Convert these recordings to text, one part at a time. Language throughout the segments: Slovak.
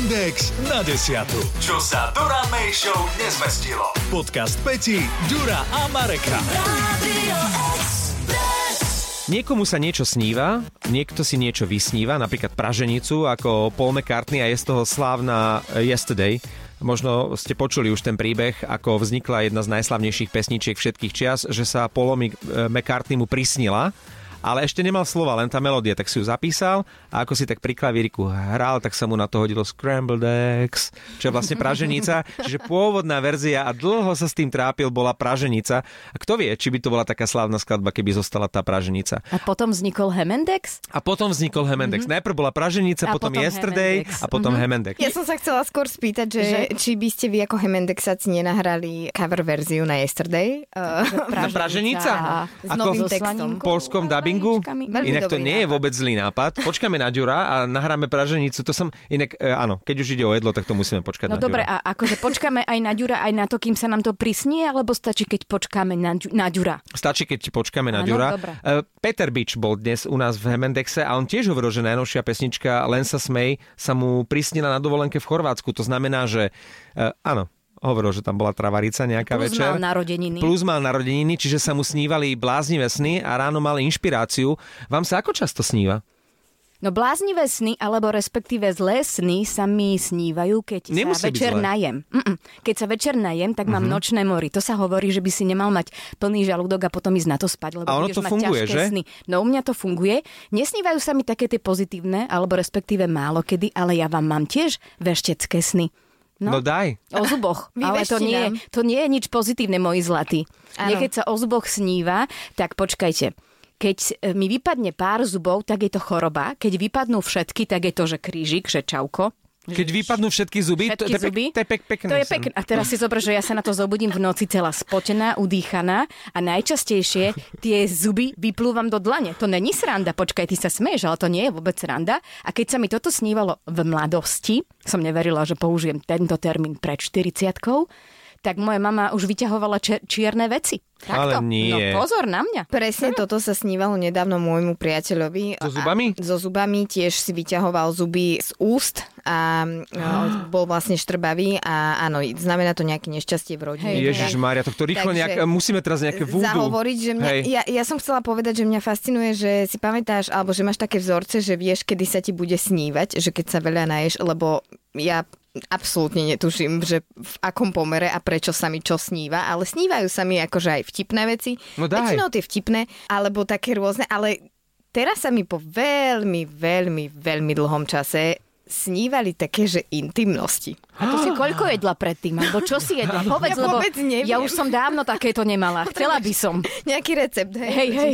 Hemendex na desiatu. Čo sa Dura May Show nezmestilo. Podcast Peti, Dura a Mareka. Niekomu sa niečo sníva, niekto si niečo vysníva, napríklad praženicu, ako Paul McCartney a je z toho slávna Yesterday. Možno ste počuli už ten príbeh, ako vznikla jedna z najslavnejších pesničiek všetkých čias, že sa Paulovi McCartney mu prisnila ale ešte nemal slova, len tá melódia, tak si ju zapísal a ako si tak pri klavíriku hral, tak sa mu na to hodilo Scrambled Eggs, čo je vlastne praženica. Čiže pôvodná verzia a dlho sa s tým trápil bola praženica. A kto vie, či by to bola taká slávna skladba, keby zostala tá praženica. A potom vznikol Hemendex? A potom vznikol Hemendex. Mm-hmm. Najprv bola praženica, a potom, potom Yesterday Hemendex. a potom mm-hmm. Hemendex. Ja som sa chcela skôr spýtať, že, že... či by ste vy ako Hemendexaci nenahrali cover verziu na Yesterday. Uh, praženica. Na praženica? S novým textom. V polskom dubbingu. Inak to nie je vôbec zlý nápad. Počkáme na Ďura a nahráme praženicu. To som, inak e, áno, keď už ide o jedlo, tak to musíme počkať no na dobre, Ďura. a akože počkáme aj na Ďura, aj na to, kým sa nám to prisnie, alebo stačí, keď počkáme na, na Ďura? Stačí, keď počkáme na Ďura. Uh, Peter Bič bol dnes u nás v Hemendexe a on tiež hovoril, že najnovšia pesnička Len sa smej sa mu prisnila na dovolenke v Chorvátsku. To znamená, že uh, áno, hovoril, že tam bola travarica nejaká Plus večer. mal narodeniny. Plus mal narodeniny, čiže sa mu snívali bláznivé sny a ráno mal inšpiráciu. Vám sa ako často sníva? No bláznivé sny, alebo respektíve zlé sny sa mi snívajú, keď Nemusí sa večer najem. Mm-mm. Keď sa večer najem, tak mám mm-hmm. nočné mori. To sa hovorí, že by si nemal mať plný žalúdok a potom ísť na to spať, lebo a ono to mať funguje, ťažké že? sny. No u mňa to funguje. Nesnívajú sa mi také tie pozitívne, alebo respektíve málo kedy, ale ja vám mám tiež veštecké sny. No, no daj. O zuboch. Ale to nie, to nie je nič pozitívne, moji zlatí. Keď sa o zuboch sníva, tak počkajte. Keď e, mi vypadne pár zubov, tak je to choroba. Keď vypadnú všetky, tak je to, že krížik, že čauko. Keď vypadnú všetky zuby, všetky to, to, zuby, to je pek, pekné. To je pekné. A teraz si zober, že ja sa na to zobudím v noci celá spotená, udýchaná a najčastejšie tie zuby vyplúvam do dlane. To není sranda, počkaj, ty sa smeješ, ale to nie je vôbec sranda. A keď sa mi toto snívalo v mladosti, som neverila, že použijem tento termín pred 40 tak moja mama už vyťahovala čierne veci. Ale Takto. nie. No pozor na mňa. Presne toto sa snívalo nedávno môjmu priateľovi. So zubami? A, so zubami tiež si vyťahoval zuby z úst a no, bol vlastne štrbavý a áno, znamená to nejaké nešťastie v rodine. Hej, Ježiš Mária, to rýchlo nejak, musíme teraz nejaké vúdu. Zahovoriť, že mňa, ja, ja, som chcela povedať, že mňa fascinuje, že si pamätáš, alebo že máš také vzorce, že vieš, kedy sa ti bude snívať, že keď sa veľa naješ, lebo ja absolútne netuším, že v akom pomere a prečo sa mi čo sníva, ale snívajú sa mi akože aj vtipné veci. No daj. Väčšinou tie vtipné, alebo také rôzne, ale teraz sa mi po veľmi, veľmi, veľmi dlhom čase snívali také, že intimnosti. A to si koľko jedla predtým? Alebo čo si jedla? Povedz, ja lebo neviem. ja už som dávno takéto nemala. Chcela by som. Nejaký recept, hej? Hej, hej.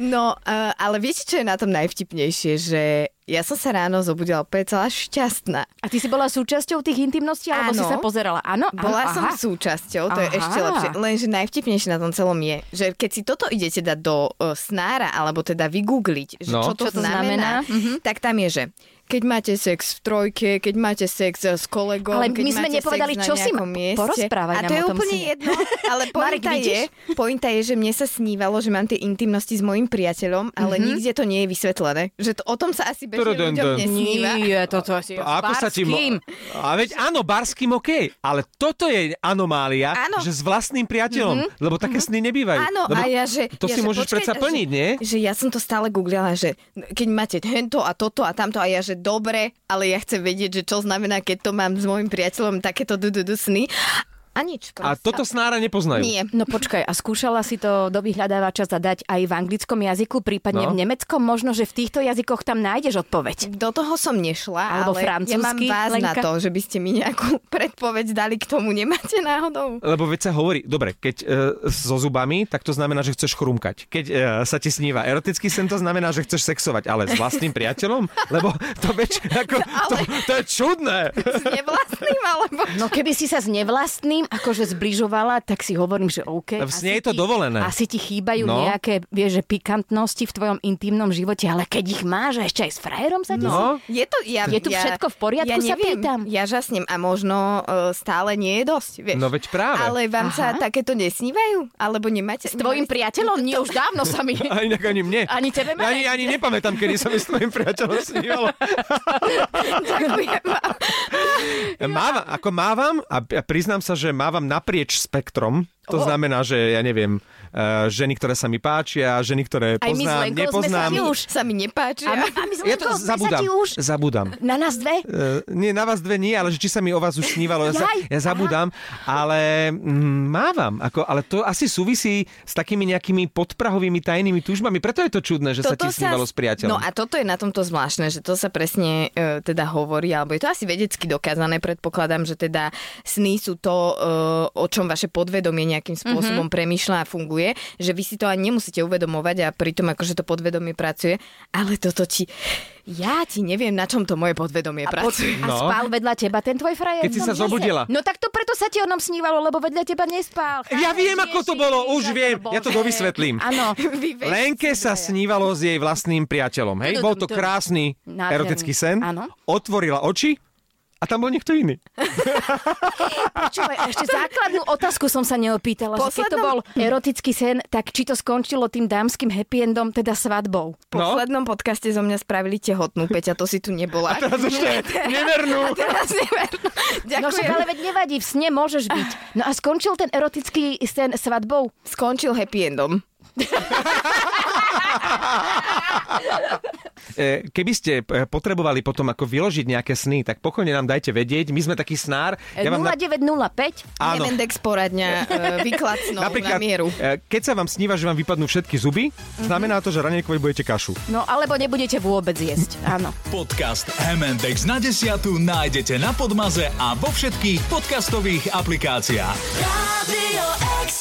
No, uh, ale viete, čo je na tom najvtipnejšie? Že ja som sa ráno zobudila opäť celá šťastná. A ty si bola súčasťou tých intimností, alebo Áno. si sa pozerala? Áno, Bola áno, som aha. súčasťou, to je Aha. ešte lepšie. Lenže najvtipnejšie na tom celom je, že keď si toto idete dať do uh, snára, alebo teda vygoogliť, že No. čo to, Čo to znamená, znamená? Mhm. tak tam je, že keď máte sex v trojke, keď máte sex s kolegom, Ale keď my sme máte nepovedali, sex čo na si nejakom ma- mieste. porozprávaj A to je úplne sne. jedno, ale Marek, pointa je, vidíš? pointa je, že mne sa snívalo, že mám tie intimnosti s mojim priateľom, ale Mhm. nikde to nie je vysvetlené. Že to, o tom sa asi bežne ľuďom nesníva. Nie, toto si ako sa ti... Mo- a veď áno, barským OK, ale toto je anomália, Áno. že s vlastným priateľom, lebo také sny nebývajú. Áno, lebo a ja, že... To ja, si že môžeš predsa plniť, nie? Že ja som to stále googlila, že keď máte hento a toto a tamto a ja, že dobre, ale ja chcem vedieť, že čo znamená, keď to mám s môjim priateľom takéto dududu sny. A nič. A toto snára nepoznajú. Nie. No počkaj, a skúšala si to do vyhľadávača zadať aj v anglickom jazyku, prípadne No. v nemeckom? Možno, že v týchto jazykoch tam nájdeš odpoveď. Do toho som nešla, Alebo ale ja mám vás na Lenka? to, že by ste mi nejakú predpoveď dali k tomu. Nemáte náhodou? Lebo veď sa hovorí, dobre, keď e, so zubami, tak to znamená, že chceš chrumkať. Keď e, sa ti sníva erotický sen, to znamená, že chceš sexovať, ale s vlastným priateľom? Lebo to veď, ako, to, to je čudné. S nevlastným, alebo... No keby si sa s nevlastným akože zbližovala, tak si hovorím, že OK. V sne je to dovolené. Asi ti chýbajú No. nejaké, vieš, že pikantnosti v tvojom intimnom živote, ale keď ich máš a ešte aj s frajerom sa ti No. Je, to, ja, Je tu ja, všetko v poriadku, ja sa neviem, pýtam. Ja žasnem a možno uh, stále nie je dosť, vieš. No veď práve. Ale vám sa Aha. takéto nesnívajú? Alebo nemáte? S tvojim priateľom? Nie, už dávno sa mi... A inak ani mne. Ani tebe, Ja ani, ani nepamätám, kedy sa mi s tvojim priateľom snívalo. Ďakujem vám. Mávam, ako mávam a priznám sa, že mávam naprieč spektrom. To O. znamená, že ja neviem, uh, ženy, ktoré sa mi páčia, ženy, ktoré Aj my s poznám, sme nepoznám. sa už. Sa mi nepáčia. A my, a my s Ja to sme sa zabudám. ti už... Zabudám. Na nás dve? Uh, nie, na vás dve nie, ale že či sa mi o vás už snívalo, ja, za, ja zabudám, ale mm, mávam, ako, ale to asi súvisí s takými nejakými podprahovými tajnými túžbami, preto je to čudné, že sa ti snívalo s priateľom. No a toto je na tomto zvláštne, že to sa presne e, teda hovorí, alebo je to asi vedecky dokázané, predpokladám, že teda sny sú to, e, o čom vaše podvedomie nejakým Mhm. spôsobom mm-hmm. premýšľa a funguje, že vy si to ani nemusíte uvedomovať a pritom akože to podvedomie pracuje, ale toto ti... Ja ti neviem, na čom to moje podvedomie A, po, pracuje. a No. spal vedľa teba ten tvoj frajer? Keď si No sa zobudila. No tak to preto sa ti o ňom snívalo, lebo vedľa teba nespal. Ja viem, ako to bolo, už viem. Ja to Bože. dovysvetlím. Áno. Lenke sa snívalo s jej vlastným priateľom. Hej, bol to krásny erotický sen. Áno. Otvorila oči a tam bol niekto iný. Počúvaj, ešte základnú otázku som sa neopýtala, že keď to Poslednom- bol erotický sen, tak či to skončilo tým dámskym happy endom, teda svadbou? V poslednom podcaste zo mňa spravili tehotnú, Peťa, to si tu nebola. Teraz ešte nevernú. Teraz nevernú. No však Ďakujem. ale veď nevadí, v sne môžeš byť. No a skončil ten erotický sen svadbou? Skončil happy endom. E, Keby ste e, potrebovali potom ako vyložiť nejaké sny, tak pokojne nám dajte vedieť. My sme taký snár. Ja vám na- 0905? Áno. Nevendex poradňa, výklad snov na mieru. keď sa vám sníva, že vám vypadnú všetky zuby, znamená to, že ranejkovi budete kašu. No alebo nebudete vôbec jesť, áno. Podcast M&X na desiatu nájdete na Podmaze a vo všetkých podcastových aplikáciách. Radio